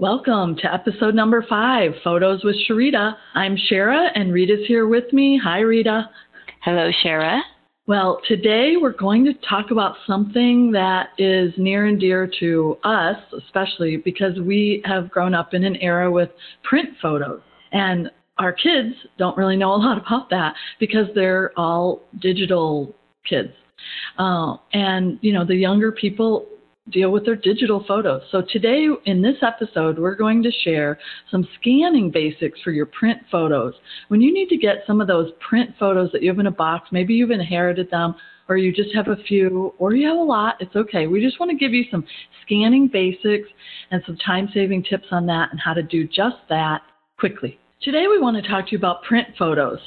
Welcome to episode number five, Photos with Sharita. I'm Shara, and Rita's here with me. Hi, Rita. Hello, Shara. Well, today we're going to talk about something that is near and dear to us, especially because we have grown up in an era with print photos. And our kids don't really know a lot about that because they're all digital kids. Uh, and, you know, the younger people deal with their digital photos. So today in this episode, we're going to share some scanning basics for your print photos. When you need to get some of those print photos that you have in a box, maybe you've inherited them or you just have a few or you have a lot, it's okay. We just want to give you some scanning basics and some time-saving tips on that and how to do just that quickly. Today we want to talk to you about print photos.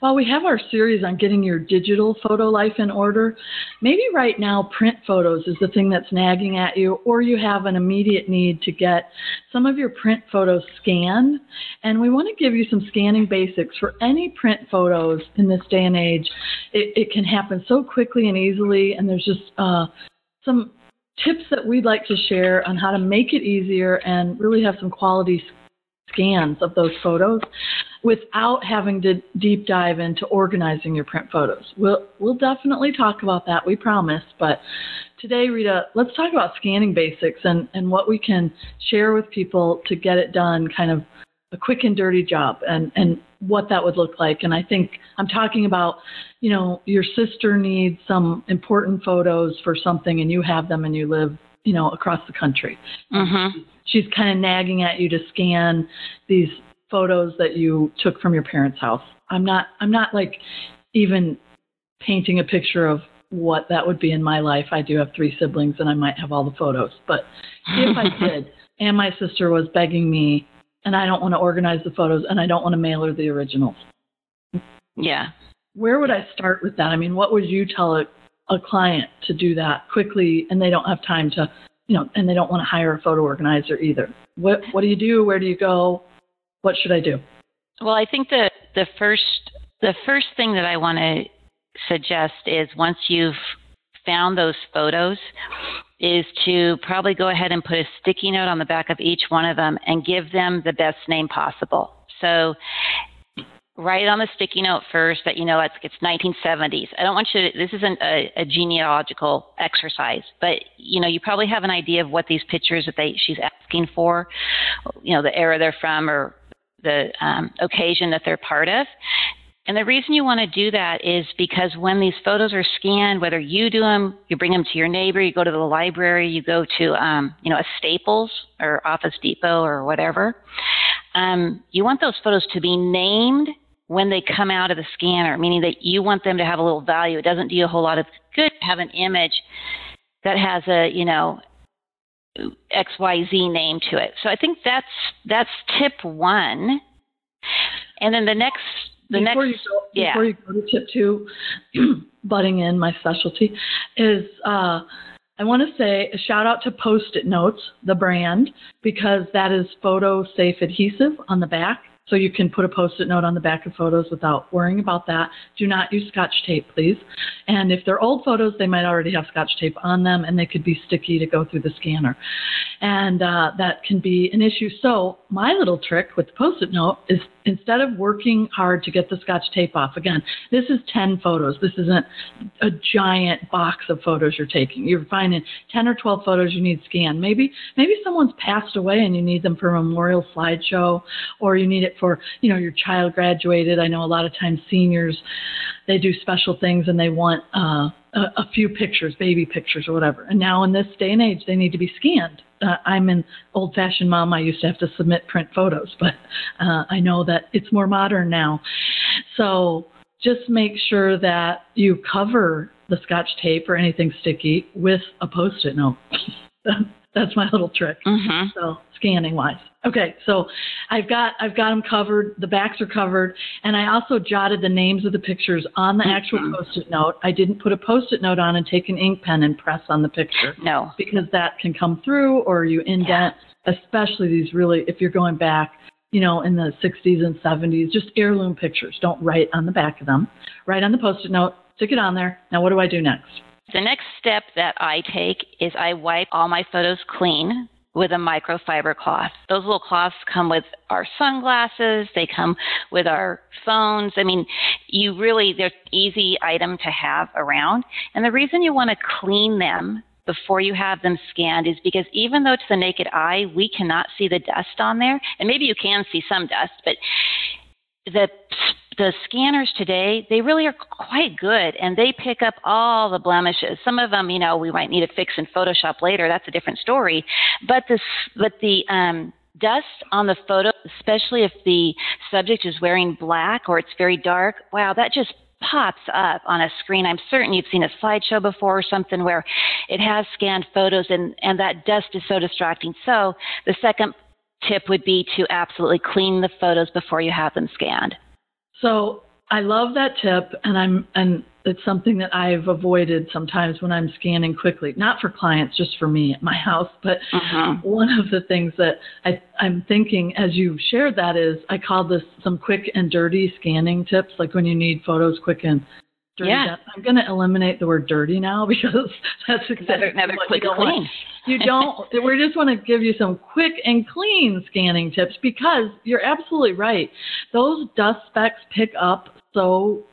While we have our series on getting your digital photo life in order, maybe right now print photos is the thing that's nagging at you, or you have an immediate need to get some of your print photos scanned. And we want to give you some scanning basics for any print photos in this day and age. It, it can happen so quickly and easily, and there's just uh, some tips that we'd like to share on how to make it easier and really have some quality scans of those photos without having to deep dive into organizing your print photos. We'll we'll definitely talk about that, we promise, but today Rita, let's talk about scanning basics and and what we can share with people to get it done kind of a quick and dirty job and and what that would look like and I think I'm talking about you know your sister needs some important photos for something and you have them and you live you know across the country. Mm-hmm she's kind of nagging at you to scan these photos that you took from your parents' house. I'm not I'm not like even painting a picture of what that would be in my life. I do have three siblings and I might have all the photos, but if I did and my sister was begging me and I don't want to organize the photos and I don't want to mail her the originals. Yeah. Where would I start with that? I mean, what would you tell a, a client to do that quickly and they don't have time to you know, and they don't want to hire a photo organizer either. What what do you do? Where do you go? What should I do? Well, I think the the first the first thing that I want to suggest is once you've found those photos is to probably go ahead and put a sticky note on the back of each one of them and give them the best name possible. So write it on the sticky note first that you know it's, it's 1970s. I don't want you to, this isn't a, a, genealogical exercise, but you know, you probably have an idea of what these pictures that they, she's asking for, you know, the era they're from or the um, occasion that they're part of. And the reason you want to do that is because when these photos are scanned, whether you do them, you bring them to your neighbor, you go to the library, you go to, um, you know, a Staples or Office Depot or whatever, um, you want those photos to be named when they come out of the scanner, meaning that you want them to have a little value. It doesn't do you a whole lot of good to have an image that has a, you know, XYZ name to it. So I think that's that's tip one. And then the next the before next you go, yeah. before you go to tip two, butting in my specialty is uh, I want to say a shout out to Post-it Notes, the brand, because that is photo safe adhesive on the back. So you can put a post-it note on the back of photos without worrying about that. Do not use scotch tape, please. And if they're old photos, they might already have scotch tape on them and they could be sticky to go through the scanner. And uh, that can be an issue. So my little trick with the post-it note is instead of working hard to get the scotch tape off, again, this is 10 photos. This isn't a giant box of photos you're taking. You're finding 10 or 12 photos you need scanned. Maybe, maybe someone's passed away and you need them for a memorial slideshow or you need it for, you know, your child graduated. I know a lot of times seniors, they do special things and they want uh, a, a few pictures, baby pictures or whatever. And now in this day and age, they need to be scanned. Uh, I'm an old fashioned mom. I used to have to submit print photos, but uh, I know that it's more modern now. So just make sure that you cover the scotch tape or anything sticky with a post it note. That's my little trick. Mm-hmm. So scanning wise. Okay, so I've got I've got them covered. The backs are covered, and I also jotted the names of the pictures on the actual Mhm. post-it note. I didn't put a post-it note on and take an ink pen and press on the picture No. because that can come through, or you indent. Especially these really, if you're going back, you know, in the 60s and 70s, just heirloom pictures. Don't write on the back of them. Write on the post-it note. Stick it on there. Now, what do I do next? The next step that I take is I wipe all my photos clean with a microfiber cloth. Those little cloths come with our sunglasses, they come with our phones. I mean, you really, they're easy item to have around. And the reason you want to clean them before you have them scanned is because even though to the naked eye, we cannot see the dust on there, and maybe you can see some dust, but the the scanners today, they really are quite good and they pick up all the blemishes. Some of them, you know, we might need to fix in Photoshop later. That's a different story. But this, but the, um, dust on the photo, especially if the subject is wearing black or it's very dark, wow, that just pops up on a screen. I'm certain you've seen a slideshow before or something where it has scanned photos and, and that dust is so distracting. So the second tip would be to absolutely clean the photos before you have them scanned. So I love that tip, and I'm and it's something that I've avoided sometimes when I'm scanning quickly, not for clients, just for me at my house. But uh-huh. one of the things that I, I'm thinking as you shared that is I call this some quick and dirty scanning tips, like when you need photos quick and dirty. Yeah. I'm going to eliminate the word dirty now because that's exactly never, never what quick you don't clean. want. You don't. we just want to give you some quick and clean scanning tips because you're absolutely right. Those dust specks pick up so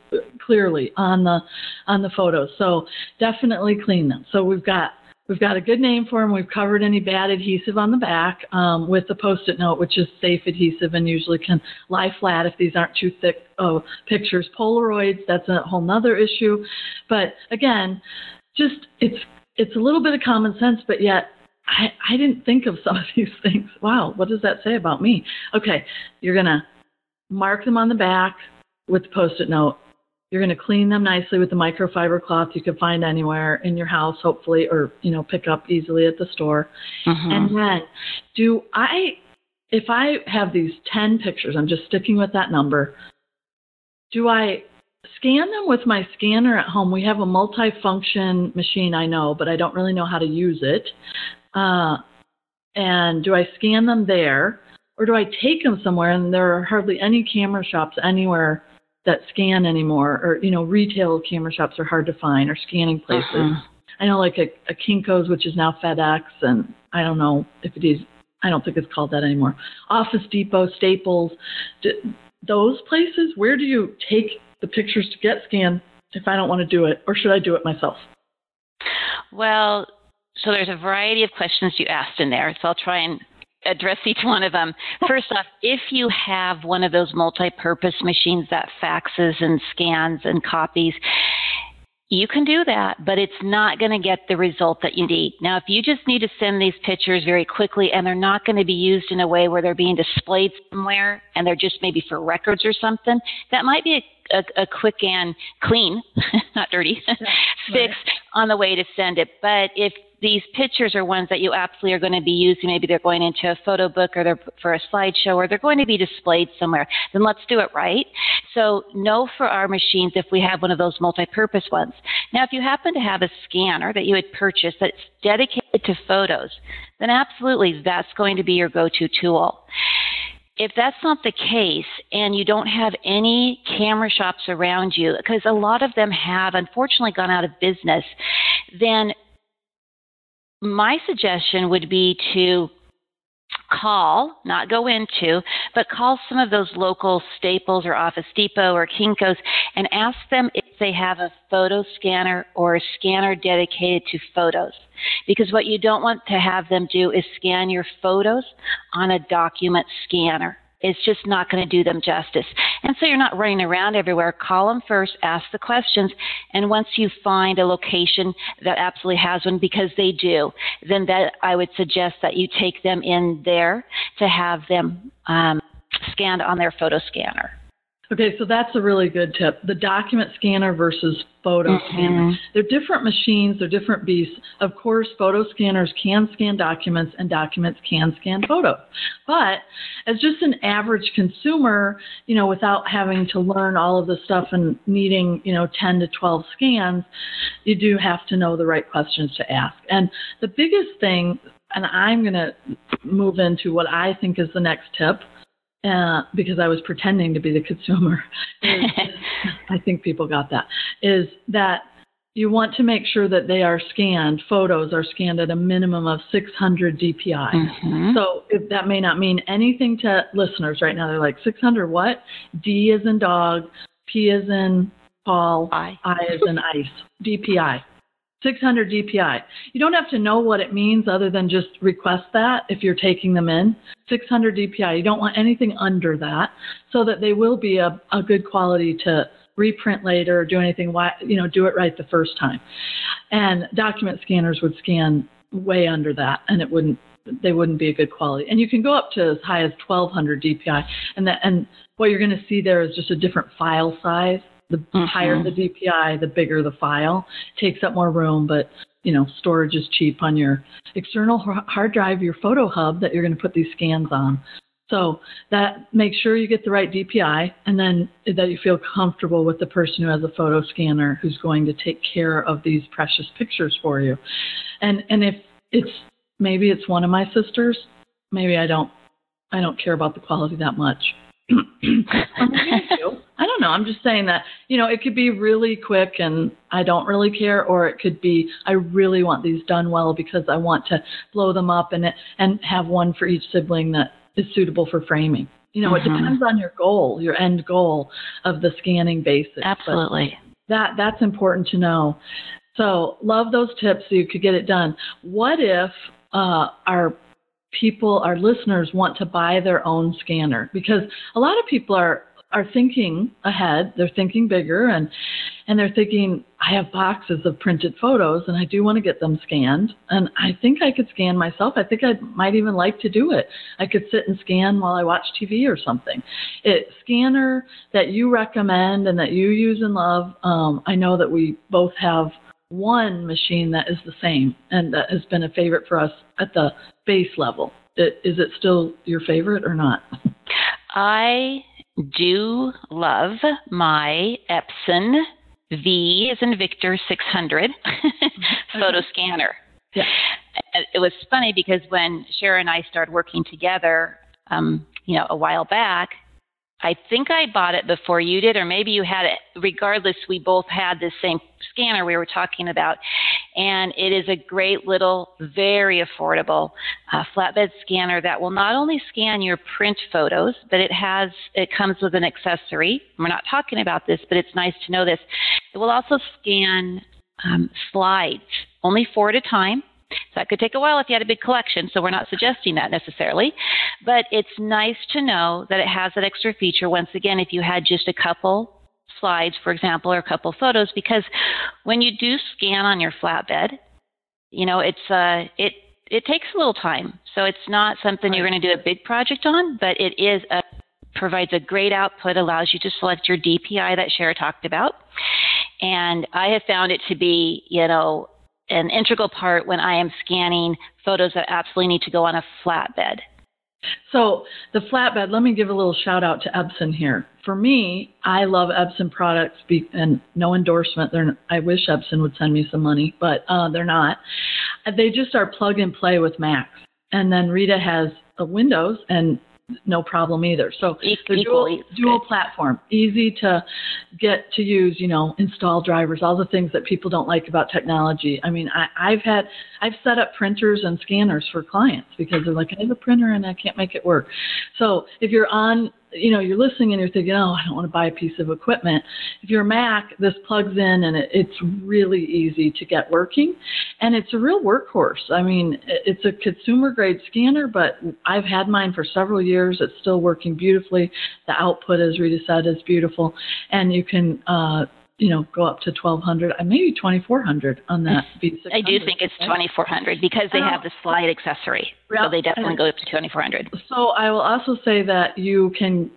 clearly on the on the photos. So definitely clean them. So we've got We've got a good name for them. We've covered any bad adhesive on the back um, with the post-it note, which is safe adhesive and usually can lie flat if these aren't too thick oh, pictures. Polaroids, that's a whole nother issue. But again, just it's it's a little bit of common sense, but yet I, I didn't think of some of these things. Wow, what does that say about me? Okay, you're gonna mark them on the back with the post-it note you're going to clean them nicely with the microfiber cloth you can find anywhere in your house, hopefully, or you know, pick up easily at the store. Mm-hmm. And then, do I, if I have these 10 pictures, I'm just sticking with that number. Do I scan them with my scanner at home? We have a multifunction machine, I know, but I don't really know how to use it. Uh, and do I scan them there, or do I take them somewhere? And there are hardly any camera shops anywhere that scan anymore, or you know, retail camera shops are hard to find, or scanning places. Uh-huh. I know like a, a Kinko's, which is now FedEx, and I don't know if it is. I don't think it's called that anymore. Office Depot, Staples, d- those places. Where do you take the pictures to get scanned if I don't want to do it, or should I do it myself? Well, so there's a variety of questions you asked in there, so I'll try and address each one of them. First off, if you have one of those multi-purpose machines that faxes and scans and copies, you can do that, but it's not going to get the result that you need. Now, if you just need to send these pictures very quickly and they're not going to be used in a way where they're being displayed somewhere and they're just maybe for records or something, that might be a, a, a quick and clean, not dirty, fix. On the way to send it. But if these pictures are ones that you absolutely are going to be using. Maybe they're going into a photo book or they're for a slideshow or they're going to be displayed somewhere. Then let's do it right. So know for our machines if we have one of those multi-purpose ones. Now, if you happen to have a scanner that you had purchased that's dedicated to photos, then absolutely that's going to be your go-to tool. If that's not the case and you don't have any camera shops around you, because a lot of them have unfortunately gone out of business, then my suggestion would be to call, not go into, but call some of those local Staples or Office Depot or Kinko's and ask them if they have a photo scanner or a scanner dedicated to photos. Because what you don't want to have them do is scan your photos on a document scanner. It's just not going to do them justice. And so you're not running around everywhere. Call them first, ask the questions, and once you find a location that absolutely has one, because they do, then that I would suggest that you take them in there to have them um, scanned on their photo scanner. Okay, so that's a really good tip. The document scanner versus photo mm-hmm. scanner. They're different machines, they're different beasts. Of course, photo scanners can scan documents and documents can scan photos. But as just an average consumer, you know, without having to learn all of the stuff and needing, you know, 10 to 12 scans, you do have to know the right questions to ask. And the biggest thing, and I'm going to move into what I think is the next tip uh, because I was pretending to be the consumer. I think people got that. Is that you want to make sure that they are scanned, photos are scanned at a minimum of 600 DPI. Mm-hmm. So if that may not mean anything to listeners right now. They're like, 600 what? D is in dog, P is in Paul, I. I is in ice. DPI. 600 DPI. You don't have to know what it means other than just request that if you're taking them in. 600 DPI. You don't want anything under that so that they will be a, a good quality to reprint later or do anything, you know, do it right the first time. And document scanners would scan way under that and it wouldn't they wouldn't be a good quality. And you can go up to as high as 1200 DPI and that and what you're going to see there is just a different file size. The mm-hmm. higher the DPI, the bigger the file. Takes up more room, but you know, storage is cheap on your external hard drive, your photo hub that you're going to put these scans on. So that make sure you get the right DPI and then that you feel comfortable with the person who has a photo scanner who's going to take care of these precious pictures for you. And and if it's maybe it's one of my sisters, maybe I don't I don't care about the quality that much. I don't know. I'm just saying that, you know, it could be really quick and I don't really care, or it could be I really want these done well because I want to blow them up and and have one for each sibling that is suitable for framing. You know, mm-hmm. it depends on your goal, your end goal of the scanning basics. Absolutely. that that's important to know. So love those tips so you could get it done. What if uh, our people, our listeners, want to buy their own scanner? Because a lot of people are are thinking ahead. They're thinking bigger and and they're thinking, I have boxes of printed photos and I do want to get them scanned. And I think I could scan myself. I think I might even like to do it. I could sit and scan while I watch TV or something. It scanner that you recommend and that you use and love. Um, I know that we both have one machine that is the same and that has been a favorite for us at the base level. It, is it still your favorite or not? I do love my Epson V is in Victor 600 photo scanner. Yeah. It was funny because when Sharon and I started working together, um, you know, a while back, I think I bought it before you did, or maybe you had it. Regardless, we both had the same scanner we were talking about. And it is a great little, very affordable uh, flatbed scanner that will not only scan your print photos, but it has, it comes with an accessory. We're not talking about this, but it's nice to know this. It will also scan um, slides, only four at a time. So that could take a while if you had a big collection, so we're not suggesting that necessarily. But it's nice to know that it has that extra feature. Once again, if you had just a couple slides, for example, or a couple photos, because when you do scan on your flatbed, you know, it's uh, it it takes a little time. So it's not something you're going to do a big project on, but it is a provides a great output, allows you to select your DPI that Cher talked about. And I have found it to be, you know, an integral part when I am scanning photos that absolutely need to go on a flatbed. So the flatbed, let me give a little shout out to Epson here. For me, I love Epson products and no endorsement. They're, I wish Epson would send me some money, but uh, they're not. They just are plug and play with Macs. And then Rita has a Windows and no problem either. So the dual, dual platform, easy to get to use, you know, install drivers, all the things that people don't like about technology. I mean, I, I've had, I've set up printers and scanners for clients because they're like, I have a printer and I can't make it work. So if you're on you know, you're listening and you're thinking, oh, I don't want to buy a piece of equipment. If you're a Mac, this plugs in and it, it's really easy to get working. And it's a real workhorse. I mean, it's a consumer grade scanner, but I've had mine for several years. It's still working beautifully. The output, as Rita said, is beautiful. And you can, uh, you know, go up to 1200, uh, maybe 2400 on that V600. I do think it's 2400 because they have the slide accessory. so they definitely go up to 2400. So I will also say that you can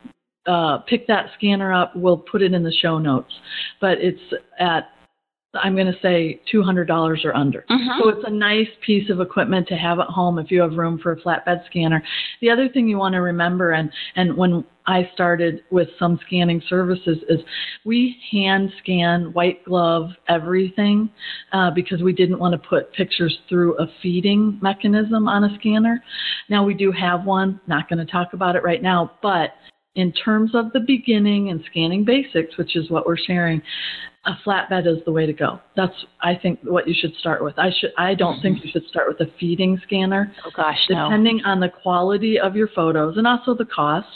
uh, pick that scanner up. We'll put it in the show notes, but it's at I'm going to say $200 or under. Mm-hmm. So it's a nice piece of equipment to have at home if you have room for a flatbed scanner. The other thing you want to remember, and, and when I started with some scanning services, is we hand scan, white glove everything uh, because we didn't want to put pictures through a feeding mechanism on a scanner. Now we do have one, not going to talk about it right now, but in terms of the beginning and scanning basics, which is what we're sharing, a flatbed is the way to go. That's I think what you should start with. I should I don't think you should start with a feeding scanner. Oh gosh, depending no. on the quality of your photos and also the cost.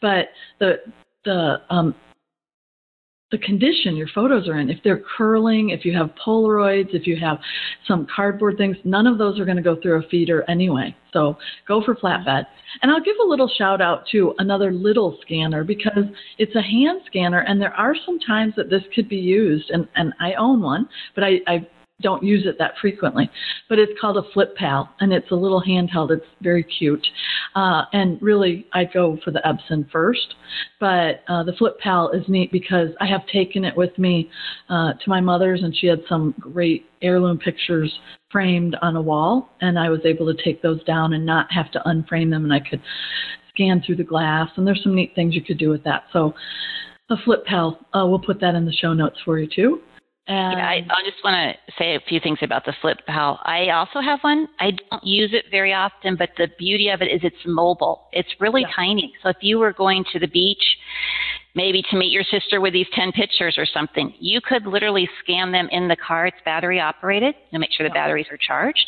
But the the um, the condition your photos are in. If they're curling, if you have Polaroids, if you have some cardboard things, none of those are going to go through a feeder anyway. So go for flatbed. And I'll give a little shout out to another little scanner because it's a hand scanner and there are some times that this could be used and, and I own one, but I, I don't use it that frequently. But it's called a Flip Pal, and it's a little handheld. It's very cute. Uh, and really, I go for the Epson first. But uh, the Flip Pal is neat because I have taken it with me uh, to my mother's, and she had some great heirloom pictures framed on a wall, and I was able to take those down and not have to unframe them, and I could scan through the glass. And there's some neat things you could do with that. So, the Flip Pal, uh, we'll put that in the show notes for you too. Yeah, I, I just want to say a few things about the flip pal. I also have one. I don't use it very often, but the beauty of it is it's mobile. It's really yeah. tiny. So if you were going to the beach, maybe to meet your sister with these 10 pictures or something, you could literally scan them in the car. It's battery operated to make sure the yeah. batteries are charged.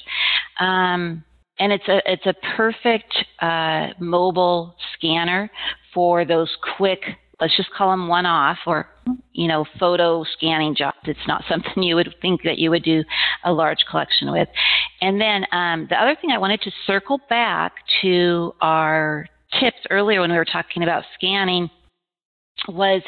Um, and it's a it's a perfect uh, mobile scanner for those quick let's just call them one off or you know photo scanning jobs it's not something you would think that you would do a large collection with and then um, the other thing i wanted to circle back to our tips earlier when we were talking about scanning was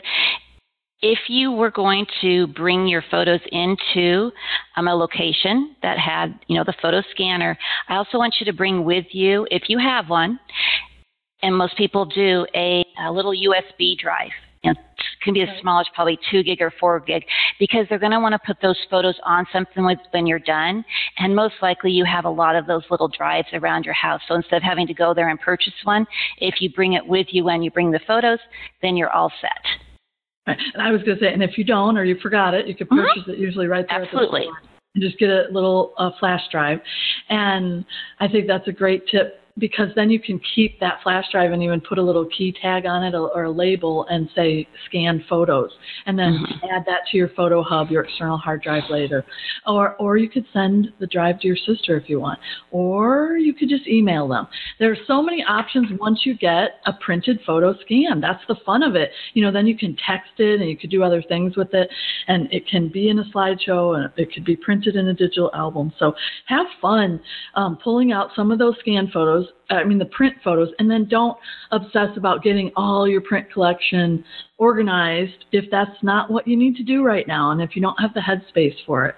if you were going to bring your photos into um, a location that had, you know, the photo scanner, I also want you to bring with you, if you have one, and most people do a, a little USB drive. You know, it can be as small as probably two gig or four gig because they're going to want to put those photos on something with, when you're done. And most likely you have a lot of those little drives around your house. So instead of having to go there and purchase one, if you bring it with you when you bring the photos, then you're all set. Right. And I was going to say, and if you don't or you forgot it, you can mm-hmm. purchase mm-hmm. it usually right there. Absolutely. and just get a little uh, flash drive. And I think that's a great tip because then you can keep that flash drive and even put a little key tag on it or, a label and say scan photos and then mm-hmm. add that to your photo hub your external hard drive later. Or or you could send the drive to your sister if you want or you could just email them. There are so many options once you get a printed photo scan. That's the fun of it. You know then you can text it and you could do other things with it and it can be in a slideshow and it could be printed in a digital album. So have fun um, pulling out some of those scanned photos I mean, the print photos, and then don't obsess about getting all your print collection organized if that's not what you need to do right now and if you don't have the headspace for it.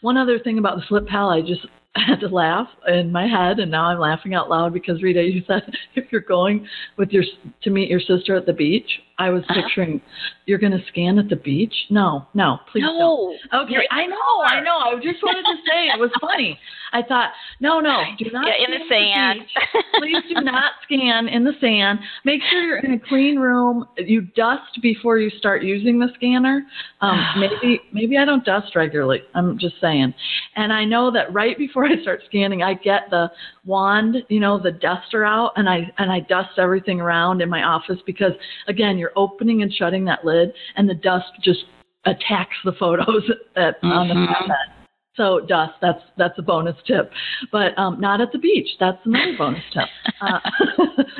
One other thing about the flip pal, I just had to laugh in my head, and now I'm laughing out loud because Rita, you said if you're going with your to meet your sister at the beach, I was uh-huh. picturing you're going to scan at the beach. No, no, please no. don't. Okay, I know, I know. I just wanted to say it was funny. I thought, no, no, do not yeah, in the sand. The please do not scan in the sand. Make sure you're in a clean room. You dust before you start using the scanner. Um, maybe maybe I don't dust regularly. I'm just saying. And I know that right before I start scanning, I get the wand, you know, the duster out, and I and I dust everything around in my office because again, you're opening and shutting that lid, and the dust just attacks the photos at, mm-hmm. on the mm-hmm. So dust, that's that's a bonus tip, but um, not at the beach. That's another bonus tip. Uh,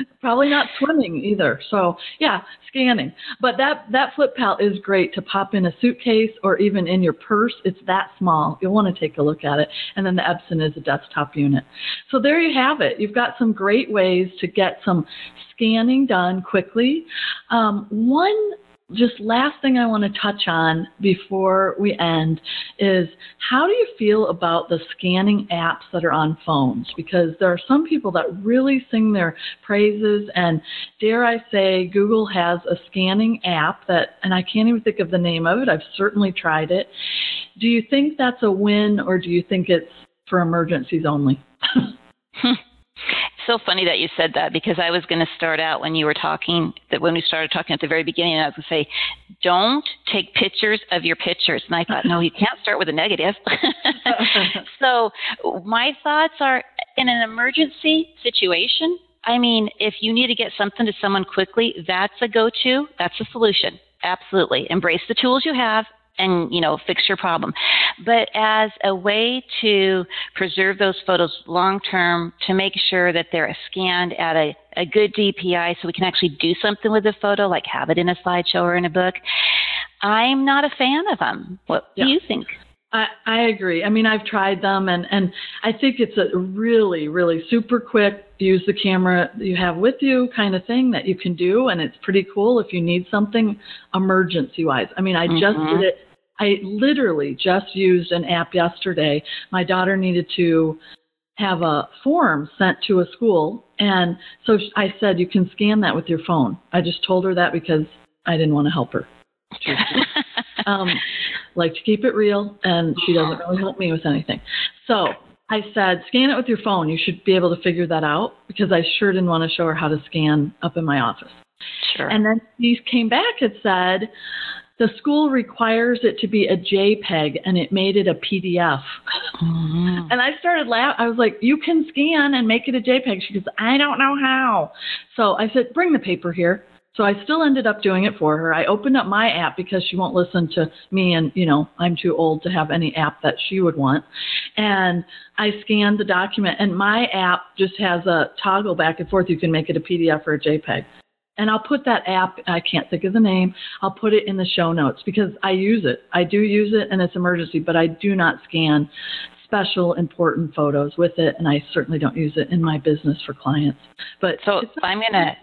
probably not swimming either. So yeah, scanning. But that that flip pal is great to pop in a suitcase or even in your purse. It's that small. You'll want to take a look at it. And then the Epson is a desktop unit. So there you have it. You've got some great ways to get some scanning done quickly. Um, one just last thing I want to touch on before we end is how do you feel about the scanning apps that are on phones? Because there are some people that really sing their praises, and dare I say, Google has a scanning app that, and I can't even think of the name of it. I've certainly tried it. Do you think that's a win, or do you think it's for emergencies only? so funny that you said that because I was going to start out when you were talking that when we started talking at the very beginning, I was going to say, don't take pictures of your pictures. And I thought, no, you can't start with a negative. so my thoughts are in an emergency situation. I mean, if you need to get something to someone quickly, that's a go-to. That's a solution. Absolutely. Embrace the tools you have and you know fix your problem. But as a way to preserve those photos long term to make sure that they're scanned at a, a good dpi so we can actually do something with the photo like have it in a slideshow or in a book i'm not a fan of them what yeah. do you think I, I agree. I mean, I've tried them, and and I think it's a really, really super quick use the camera you have with you kind of thing that you can do, and it's pretty cool if you need something emergency wise. I mean, I mm-hmm. just did it. I literally just used an app yesterday. My daughter needed to have a form sent to a school, and so I said you can scan that with your phone. I just told her that because I didn't want to help her. um, like to keep it real, and she doesn't really help me with anything. So I said, scan it with your phone. You should be able to figure that out because I sure didn't want to show her how to scan up in my office. Sure. And then she came back and said, the school requires it to be a JPEG and it made it a PDF. Mm-hmm. And I started laughing. I was like, you can scan and make it a JPEG. She goes, I don't know how. So I said, bring the paper here. So I still ended up doing it for her. I opened up my app because she won't listen to me and, you know, I'm too old to have any app that she would want. And I scanned the document and my app just has a toggle back and forth. You can make it a PDF or a JPEG. And I'll put that app, I can't think of the name, I'll put it in the show notes because I use it. I do use it and it's emergency, but I do not scan special important photos with it, and I certainly don't use it in my business for clients. But so I'm gonna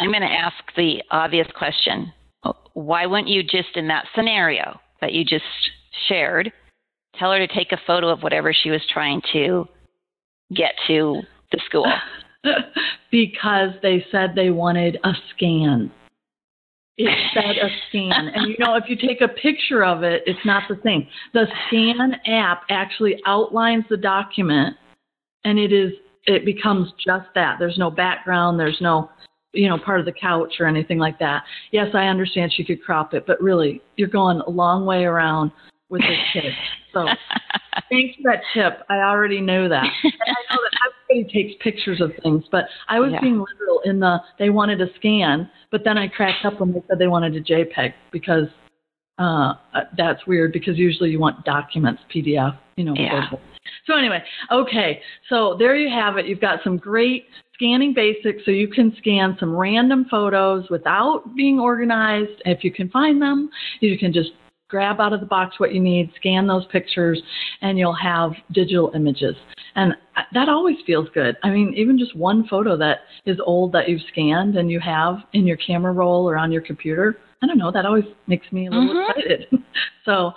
I'm gonna ask the obvious question: Why wouldn't you just in that scenario that you just shared, tell her to take a photo of whatever she was trying to get to the school? because they said they wanted a scan it said a scan. And you know, if you take a picture of it, it's not the same. The scan app actually outlines the document and it is it becomes just that. There's no background, there's no you know, part of the couch or anything like that. Yes, I understand she could crop it, but really you're going a long way around with this kid. So thanks for that tip. I already know that. And I know that everybody takes pictures of things, but I was yeah. being literal in the they wanted a scan, but then I cracked up when they said they wanted a JPEG because uh, that's weird because usually you want documents, PDF, you know. Yeah. So anyway, okay, so there you have it. You've got some great scanning basics so you can scan some random photos without being organized. If you can find them, you can just grab out of the box what you need, scan those pictures, and you'll have digital images. And that always feels good. I mean, even just one photo that is old that you've scanned and you have in your camera roll or on your computer, I don't know, that always makes me a little mm-hmm. excited. so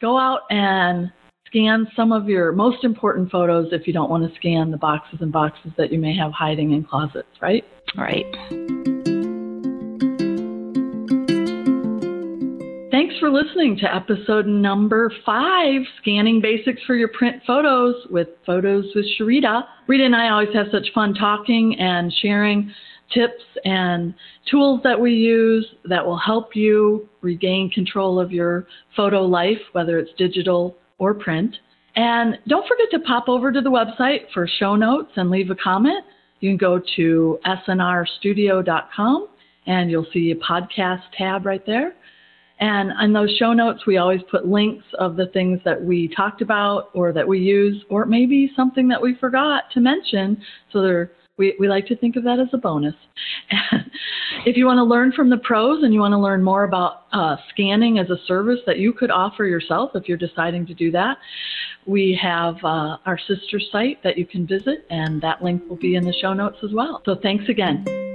go out and scan some of your most important photos if you don't want to scan the boxes and boxes that you may have hiding in closets, right? Right. Thanks for listening to episode number five, Scanning Basics for Your Print Photos with Photos with Sharita. Rita and I always have such fun talking and sharing tips and tools that we use that will help you regain control of your photo life, whether it's digital or print. And don't forget to pop over to the website for show notes and leave a comment. You can go to snrstudio.com and you'll see a podcast tab right there. And in those show notes, we always put links of the things that we talked about or that we use, or maybe something that we forgot to mention. So we, we like to think of that as a bonus. if you want to learn from the pros and you want to learn more about uh, scanning as a service that you could offer yourself if you're deciding to do that, we have uh, our sister site that you can visit, and that link will be in the show notes as well. So thanks again.